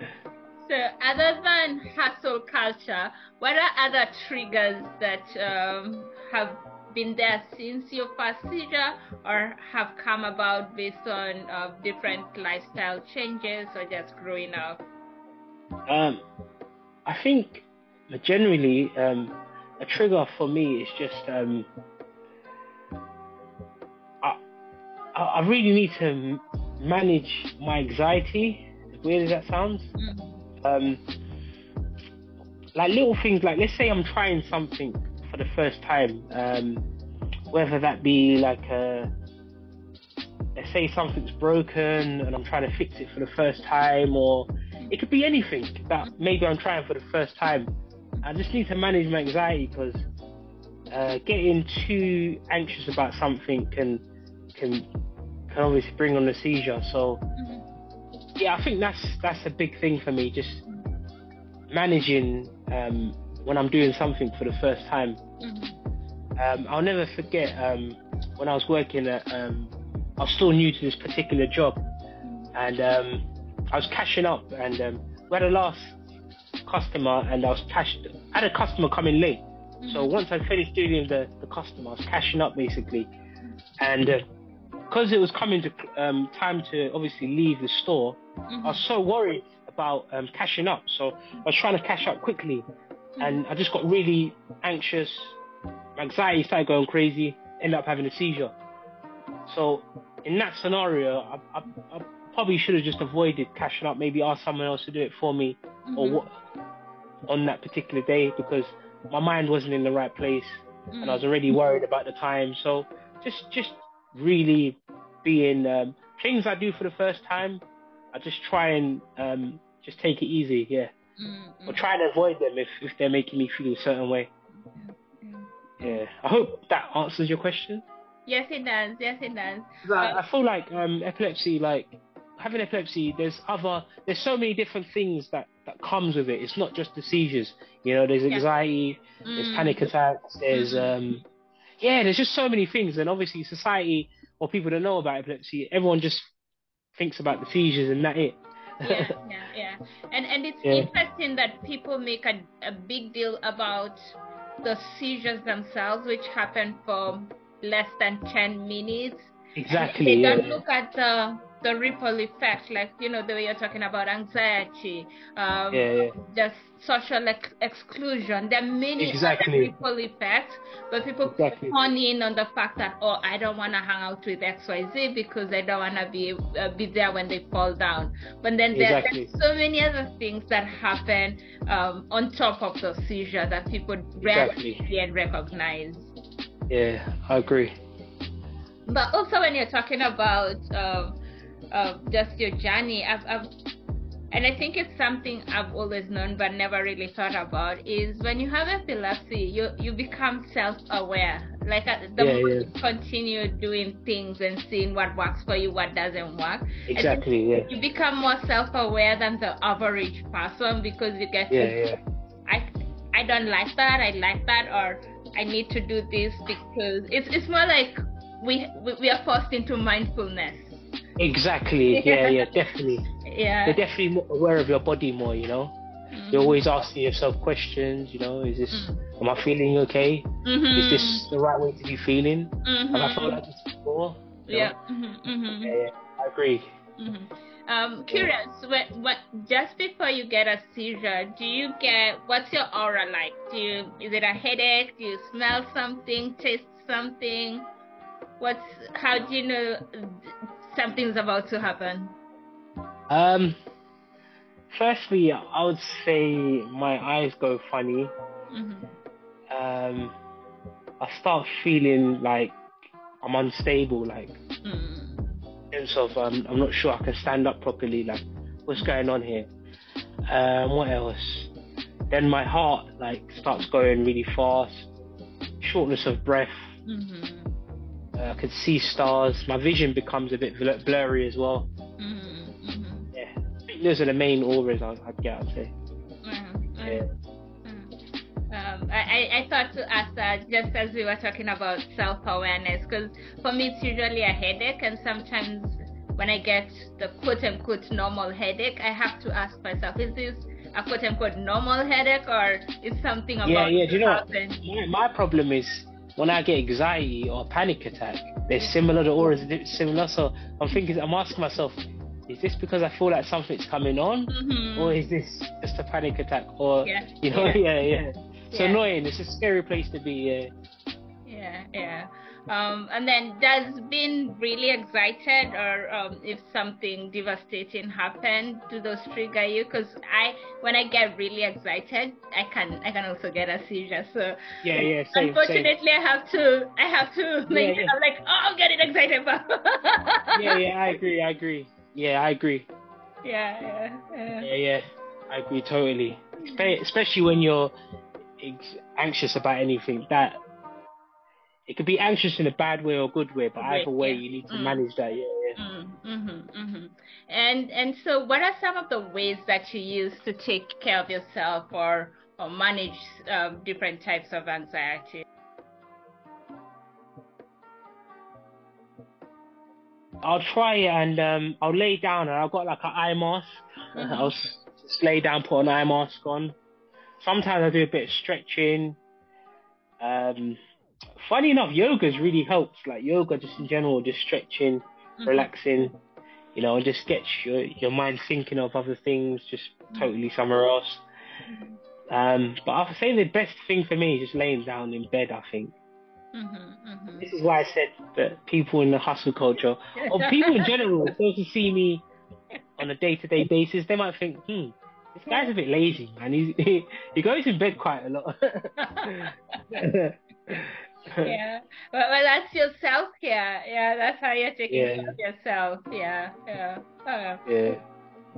So, other than hustle culture, what are other triggers that um, have been there since your first seizure or have come about based on uh, different lifestyle changes or just growing up? Um, I think generally um, a trigger for me is just um, I, I really need to manage my anxiety. As weird as that sounds. Mm-hmm. Um, like little things like let's say I'm trying something for the first time, um, whether that be like a, let's say something's broken and I'm trying to fix it for the first time, or it could be anything that maybe I'm trying for the first time. I just need to manage my anxiety because uh, getting too anxious about something can can can obviously bring on a seizure. So mm-hmm. yeah, I think that's that's a big thing for me. Just managing um, when I'm doing something for the first time. Mm-hmm. Um, I'll never forget um, when I was working at. Um, I was still new to this particular job, and um, I was cashing up, and um, we had a last customer, and I was cashed. I had a customer coming late, mm-hmm. so once I finished dealing with the, the customer, I was cashing up basically, and because uh, it was coming to time to obviously leave the store, mm-hmm. I was so worried about cashing up, so I was trying to cash up quickly and I just got really anxious. My anxiety started going crazy. Ended up having a seizure. So in that scenario, I, I, I probably should have just avoided cashing up. Maybe ask someone else to do it for me, mm-hmm. or what on that particular day because my mind wasn't in the right place, mm-hmm. and I was already worried about the time. So just just really being um, things I do for the first time, I just try and um, just take it easy. Yeah mm-hmm. or try to avoid them if, if they're making me feel a certain way. Mm-hmm. Yeah, I hope that answers your question. Yes, it does. Yes, it does. I, I feel like um, epilepsy, like having epilepsy, there's other, there's so many different things that that comes with it. It's not just the seizures. You know, there's anxiety, yeah. there's mm. panic attacks, there's mm-hmm. um, yeah, there's just so many things, and obviously society or people don't know about epilepsy, everyone just thinks about the seizures and that it. Yeah, yeah, yeah. And and it's yeah. interesting that people make a, a big deal about the seizures themselves, which happen for less than ten minutes. Exactly. They don't yeah. look at the the ripple effect, like you know the way you're talking about anxiety, um, yeah, yeah. just social ex- exclusion. There are many exactly. ripple effects, but people exactly. hone in on the fact that oh, I don't want to hang out with X Y Z because I don't want to be uh, be there when they fall down. But then there, exactly. there's so many other things that happen um, on top of the seizure that people rarely exactly. and recognize. Yeah, I agree. But also when you're talking about um, uh, just your journey. I've, I've, and I think it's something I've always known but never really thought about is when you have epilepsy, you you become self-aware. Like uh, the yeah, more yeah. you continue doing things and seeing what works for you, what doesn't work. Exactly. Yeah. You become more self-aware than the average person because you get yeah, to, yeah. I I don't like that. I like that, or I need to do this because it's it's more like we we are forced into mindfulness Exactly. Yeah, yeah, definitely. Yeah. You're definitely more aware of your body more, you know? Mm-hmm. You're always asking yourself questions, you know, is this, mm-hmm. am I feeling okay? Mm-hmm. Is this the right way to be feeling? Mm-hmm. Have I felt like this before? Yeah. Mm-hmm, mm-hmm. yeah. yeah, I agree. Um, curious, what, what, just before you get a seizure, do you get, what's your aura like? Do you, is it a headache? Do you smell something, taste something? What's, how do you know something's about to happen? Um, firstly, I would say my eyes go funny. Mm-hmm. Um, I start feeling like I'm unstable, like mm. sense of um, I'm not sure I can stand up properly. Like, what's going on here? Um, what else? Then my heart like starts going really fast, shortness of breath. Mm-hmm. Uh, I can see stars. My vision becomes a bit blurry as well. Mm-hmm, mm-hmm. Yeah, those are the main auras I'd, I'd get. I'd say. Mm-hmm, yeah. Um, I, I thought to ask that just as we were talking about self awareness, because for me it's usually a headache, and sometimes when I get the quote unquote normal headache, I have to ask myself, is this a quote unquote normal headache or is something about yeah yeah do you know what? My, my problem is when I get anxiety or panic attack, they're similar. The auras are similar. So I'm thinking, I'm asking myself, is this because I feel like something's coming on, mm-hmm. or is this just a panic attack? Or yeah. you know, yeah, yeah. yeah. It's yeah. annoying. It's a scary place to be. Yeah. Yeah, yeah. Um, and then does being really excited or um, if something devastating happened, do those trigger you? Because I, when I get really excited, I can I can also get a seizure. So yeah, yeah. Same, unfortunately, same. I have to I have to make yeah, yeah. I'm like oh I'm getting excited. yeah, yeah. I agree. I agree. Yeah, I agree. Yeah, yeah, yeah. Yeah, yeah. I agree totally. Especially when you're anxious about anything that it could be anxious in a bad way or good way, but either way, yeah. you need to mm. manage that. Yeah, yeah. Mm, mm-hmm, mm-hmm. And and so, what are some of the ways that you use to take care of yourself or or manage uh, different types of anxiety? I'll try and um, I'll lay down and I've got like an eye mask. Mm-hmm. I'll just lay down, put an eye mask on. Sometimes I do a bit of stretching. Um, funny enough, yoga's really helps. Like yoga, just in general, just stretching, mm-hmm. relaxing, you know, and just gets your your mind thinking of other things, just mm-hmm. totally somewhere else. Um, but I say the best thing for me is just laying down in bed. I think. Mm-hmm, mm-hmm. This is why I said that people in the hustle culture, or people in general, if they see me on a day-to-day basis, they might think, "Hmm, this guy's a bit lazy, man. He's, he he goes in bed quite a lot." yeah. Well, well, that's your self care. Yeah, that's how you're taking yeah. care of yourself. Yeah, yeah. Oh. Yeah.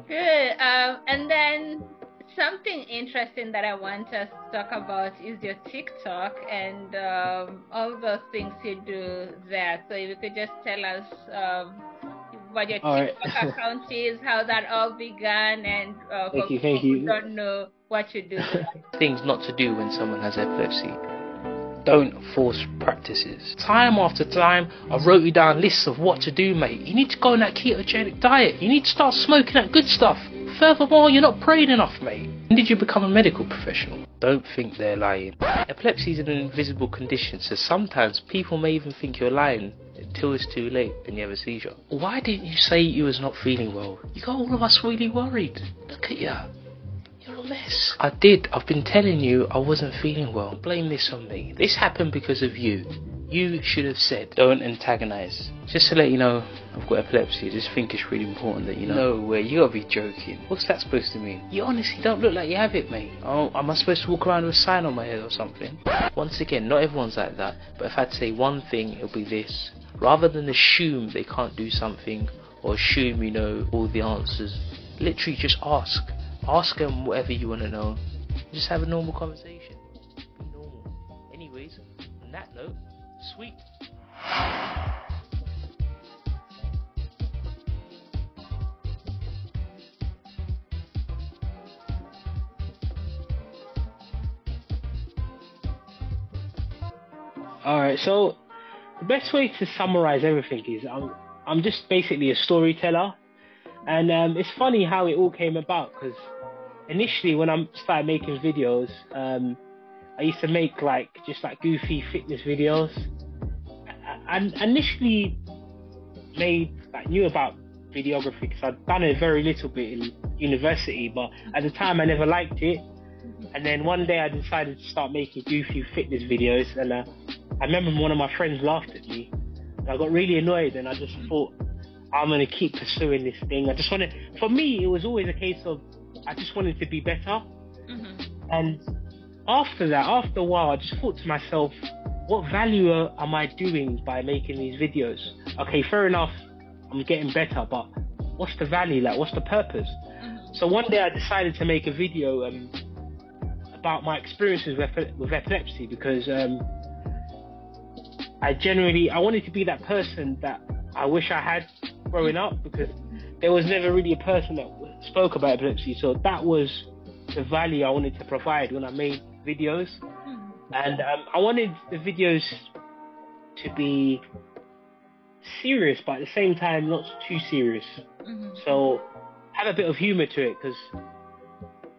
Good. Um, and then something interesting that I want us to talk about is your TikTok and um, all the things you do there. So if you could just tell us um, what your all TikTok right. account is, how that all began, and uh, for people who don't know what you do. Things not to do when someone has epilepsy Don't force practices. Time after time, I wrote you down lists of what to do, mate. You need to go on that ketogenic diet. You need to start smoking that good stuff. Furthermore, you're not praying enough, mate. When did you become a medical professional? Don't think they're lying. Epilepsy is an invisible condition, so sometimes people may even think you're lying until it's too late and you have a seizure. Why didn't you say you was not feeling well? You got all of us really worried. Look at you. You're a mess. I did. I've been telling you I wasn't feeling well. Blame this on me. This happened because of you. You should have said, don't antagonize. Just to let you know, I've got epilepsy. I just think it's really important that you know. No way, you gotta be joking. What's that supposed to mean? You honestly don't look like you have it, mate. Oh, am I supposed to walk around with a sign on my head or something? Once again, not everyone's like that. But if I had to say one thing, it'll be this. Rather than assume they can't do something or assume you know all the answers, literally just ask. Ask them whatever you want to know. Just have a normal conversation. Be normal. Anyways, on that note, sweet. All right, so the best way to summarize everything is I'm I'm just basically a storyteller, and um, it's funny how it all came about because initially when I started making videos, um, I used to make like just like goofy fitness videos. I initially made like knew about videography because I'd done it very little bit in university, but at the time I never liked it. And then one day I decided to start making goofy fitness videos, and uh, I remember one of my friends laughed at me. I got really annoyed and I just thought, I'm going to keep pursuing this thing. I just wanted, for me, it was always a case of, I just wanted to be better. Mm-hmm. And after that, after a while, I just thought to myself, what value am I doing by making these videos? Okay, fair enough, I'm getting better, but what's the value? Like, what's the purpose? Mm-hmm. So one day I decided to make a video um, about my experiences with, with epilepsy because um, I generally I wanted to be that person that I wish I had growing up because there was never really a person that spoke about epilepsy. So that was the value I wanted to provide when I made videos, and um, I wanted the videos to be serious, but at the same time not too serious. Mm-hmm. So have a bit of humor to it because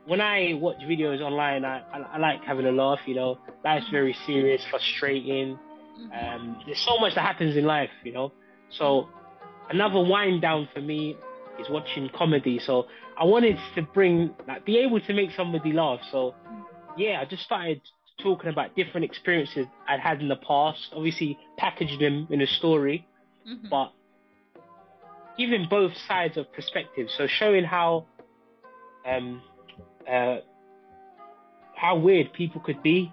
when I watch videos online, I, I, I like having a laugh. You know, life's very serious, frustrating um, there's so much that happens in life, you know. So another wind down for me is watching comedy. So I wanted to bring, like, be able to make somebody laugh. So yeah, I just started talking about different experiences I'd had in the past. Obviously, packaged them in a story, mm-hmm. but giving both sides of perspective. So showing how, um, uh, how weird people could be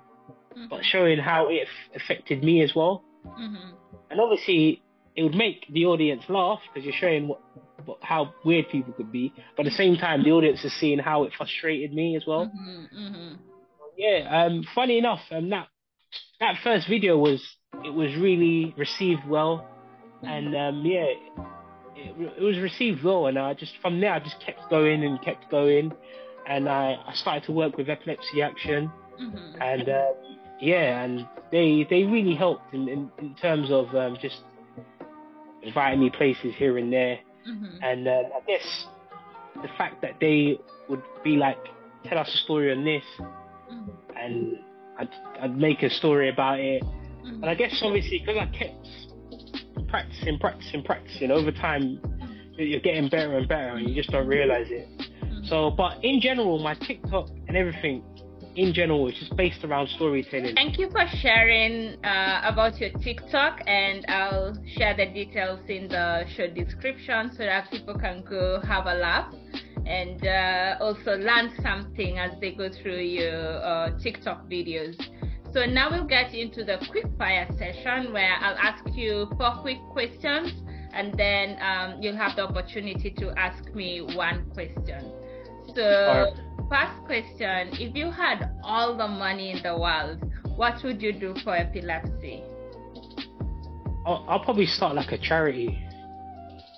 mm-hmm. but showing how it affected me as well. Mm-hmm. And obviously, it would make the audience laugh because you're showing what, what, how weird people could be, but at the same time, the audience is seeing how it frustrated me as well. Mm-hmm. mm-hmm. Yeah, um, funny enough, um, that that first video was it was really received well, and um, yeah, it, it was received well, and I just from there I just kept going and kept going, and I, I started to work with Epilepsy Action, mm-hmm. and um, yeah, and they they really helped in in, in terms of um, just inviting me places here and there, mm-hmm. and um, I guess the fact that they would be like, tell us a story on this, mm-hmm. and I'd, I'd make a story about it, mm-hmm. and I guess obviously because I kept practicing, practicing, practicing over time, you're getting better and better, and you just don't realize it. Mm-hmm. So, but in general, my TikTok and everything in general, it's just based around storytelling. Thank you for sharing uh, about your TikTok, and I'll share the details in the show description so that people can go have a laugh and uh, also learn something as they go through your uh, TikTok videos. So now we'll get into the quick fire session where I'll ask you four quick questions and then um, you'll have the opportunity to ask me one question. So First question If you had all the money in the world, what would you do for epilepsy? I'll, I'll probably start like a charity.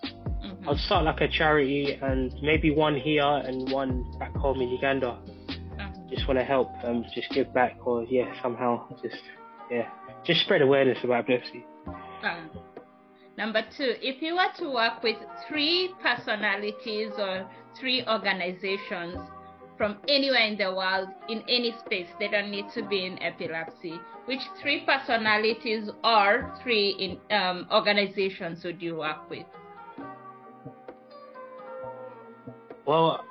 Mm-hmm. I'll start like a charity and maybe one here and one back home in Uganda. Mm-hmm. Just want to help, um, just give back or yeah, somehow just yeah, just spread awareness about epilepsy. Um, number two, if you were to work with three personalities or three organizations from anywhere in the world, in any space, they don't need to be in epilepsy. Which three personalities or three in, um, organizations would you work with? Well,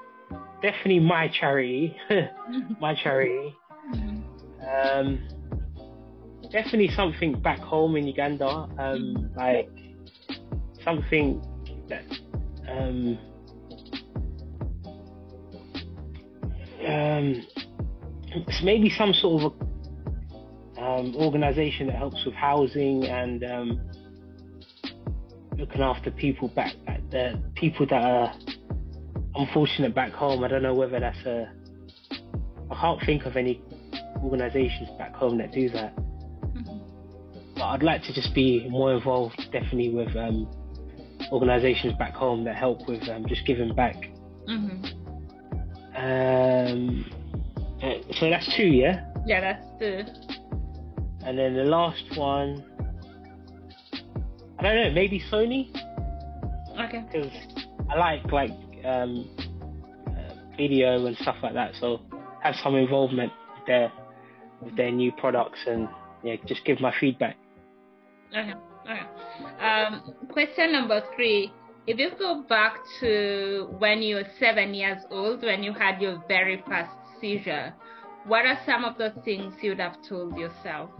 definitely my charity, my charity. Um, definitely something back home in Uganda, um, like something that um, um, maybe some sort of a, um, organization that helps with housing and um, looking after people back, the people that are unfortunate back home. I don't know whether that's a. I can't think of any organisations back home that do that. Mm-hmm. But I'd like to just be more involved, definitely with um, organisations back home that help with um, just giving back. Mm-hmm. Um, uh, so that's two, yeah. Yeah, that's two. And then the last one, I don't know, maybe Sony. Okay. Because I like like um, uh, video and stuff like that. So have some involvement with their with their new products and yeah, just give my feedback. Okay. Okay. Um, question number three. If you go back to when you were seven years old, when you had your very first seizure, what are some of the things you'd have told yourself?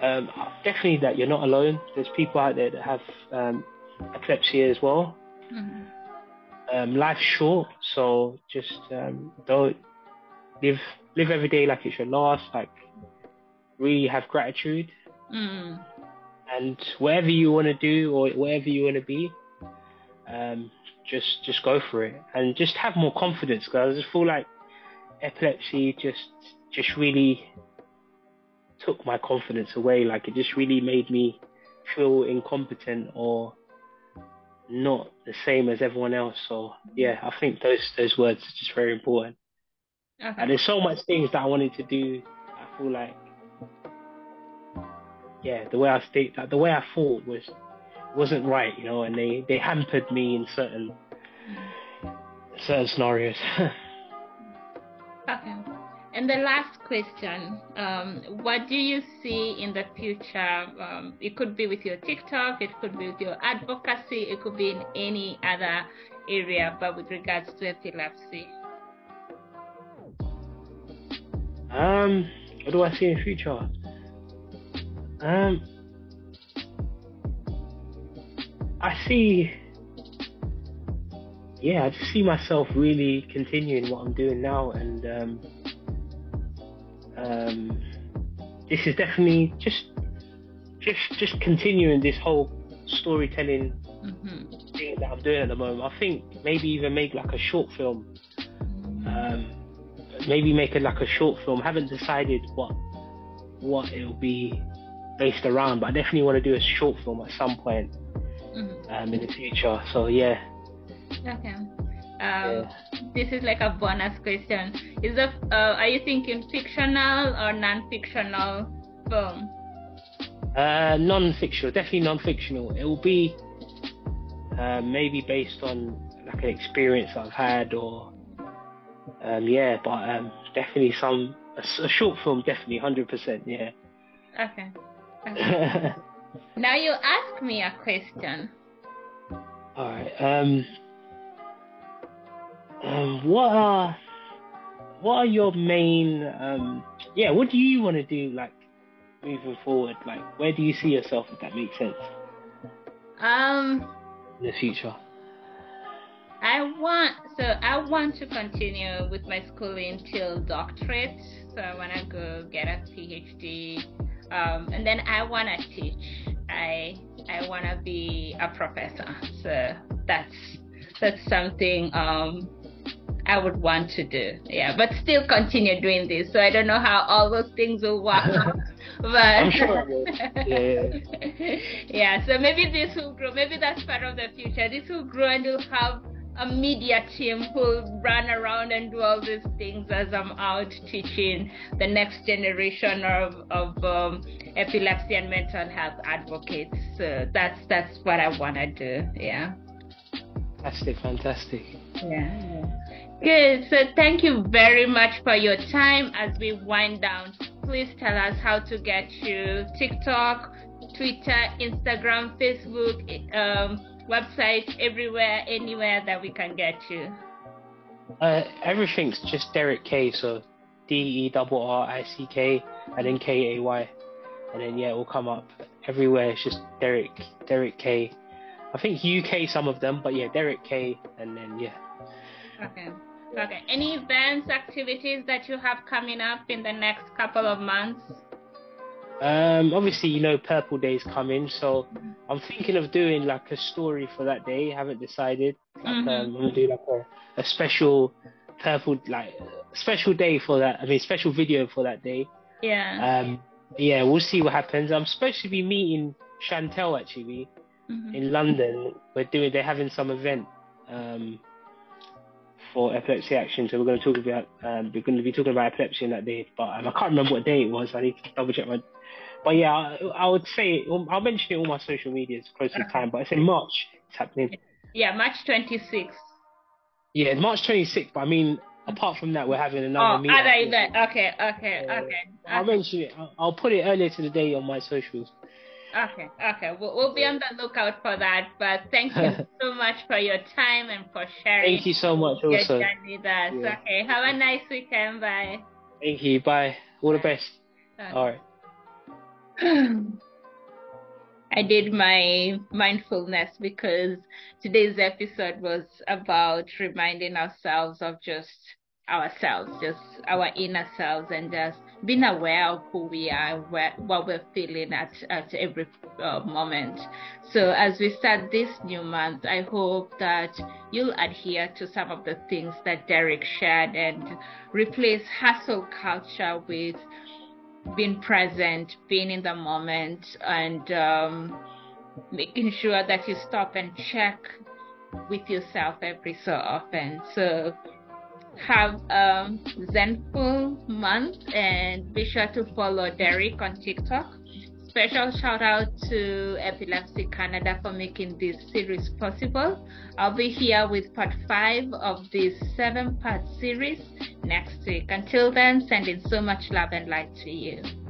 Um, definitely that you're not alone. There's people out there that have um, epilepsy as well. Mm-hmm. Um, life's short, so just um, don't live live every day like it's your last. Like really have gratitude, mm. And whatever you want to do or whatever you want to be, um, just just go for it and just have more confidence. Because I just feel like epilepsy just just really took my confidence away. Like it just really made me feel incompetent or not the same as everyone else. So yeah, I think those those words are just very important. Okay. And there's so much things that I wanted to do. I feel like yeah, the way I state that the way I thought was wasn't right, you know, and they they hampered me in certain certain scenarios. okay. And the last question, um, what do you see in the future? Um, it could be with your TikTok, it could be with your advocacy, it could be in any other area, but with regards to epilepsy. Um, what do I see in the future? Um, I see, yeah, I just see myself really continuing what I'm doing now and, um, um, this is definitely just just just continuing this whole storytelling mm-hmm. thing that I'm doing at the moment. I think maybe even make like a short film. Um, maybe make it like a short film. I Haven't decided what what it'll be based around, but I definitely want to do a short film at some point mm-hmm. um, in the future. So yeah. Okay. Um, yeah. This is like a bonus question. Is the uh, are you thinking fictional or non-fictional film? Uh, non-fictional, definitely non-fictional. It will be uh, maybe based on like an experience I've had, or um, yeah, but um, definitely some a, a, short film, definitely hundred percent, yeah. Okay. Okay. now you ask me a question. All right. Um, um, what are what are your main um, yeah? What do you want to do like moving forward? Like, where do you see yourself? If that makes sense. Um. In the future. I want so I want to continue with my schooling till doctorate. So I want to go get a PhD, um, and then I want to teach. I I want to be a professor. So that's that's something um, I would want to do. Yeah, but still continue doing this. So I don't know how all those things will work out. But I'm sure Yeah. yeah, so maybe this will grow. Maybe that's part of the future. This will grow and you'll have a media team who run around and do all these things as I'm out teaching the next generation of, of um, epilepsy and mental health advocates. So that's that's what I want to do. Yeah. Fantastic, fantastic. Yeah. Good. So thank you very much for your time as we wind down. Please tell us how to get you TikTok, Twitter, Instagram, Facebook, um, website, everywhere, anywhere that we can get you. Uh, everything's just Derrick Kay, so D E R R I C K and then K A Y, and then yeah, it will come up everywhere. It's just Derek Derrick Kay. I think UK some of them, but yeah, Derrick Kay, and then yeah. Okay. Okay. Any events, activities that you have coming up in the next couple of months? Um, obviously, you know, Purple Day is coming, so I'm thinking of doing like a story for that day. Haven't decided. Like, mm-hmm. um, I'm gonna do like a, a special Purple like special day for that. I mean, special video for that day. Yeah. Um, yeah, we'll see what happens. I'm supposed to be meeting Chantel actually mm-hmm. in London. We're doing they're having some event. Um, for epilepsy action. So we're going to talk about um, we're going to be talking about epilepsy on that day, but um, I can't remember what day it was. I need to double check my. But yeah, I, I would say I'll mention it on my social media close to time. But it's in March. It's happening. Yeah, March 26th. Yeah, March 26th. But I mean, apart from that, we're having another oh, meeting. other event. Okay, okay, uh, okay. I'll mention it. I'll, I'll put it earlier to the day on my socials. Okay, okay. We'll, we'll be on the lookout for that. But thank you so much for your time and for sharing. Thank you so much, also. with us. Yeah. Okay, have a nice weekend. Bye. Thank you. Bye. All the best. Okay. All right. I did my mindfulness because today's episode was about reminding ourselves of just ourselves, just our inner selves, and just being aware of who we are, where, what we're feeling at, at every uh, moment. So, as we start this new month, I hope that you'll adhere to some of the things that Derrick shared and replace hustle culture with being present, being in the moment, and um, making sure that you stop and check with yourself every so often. So, have a Zenful month and be sure to follow Derrick on TikTok. Special shout out to Epilepsy Canada for making this series possible. I'll be here with part five of this seven part series next week. Until then, sending so much love and light to you.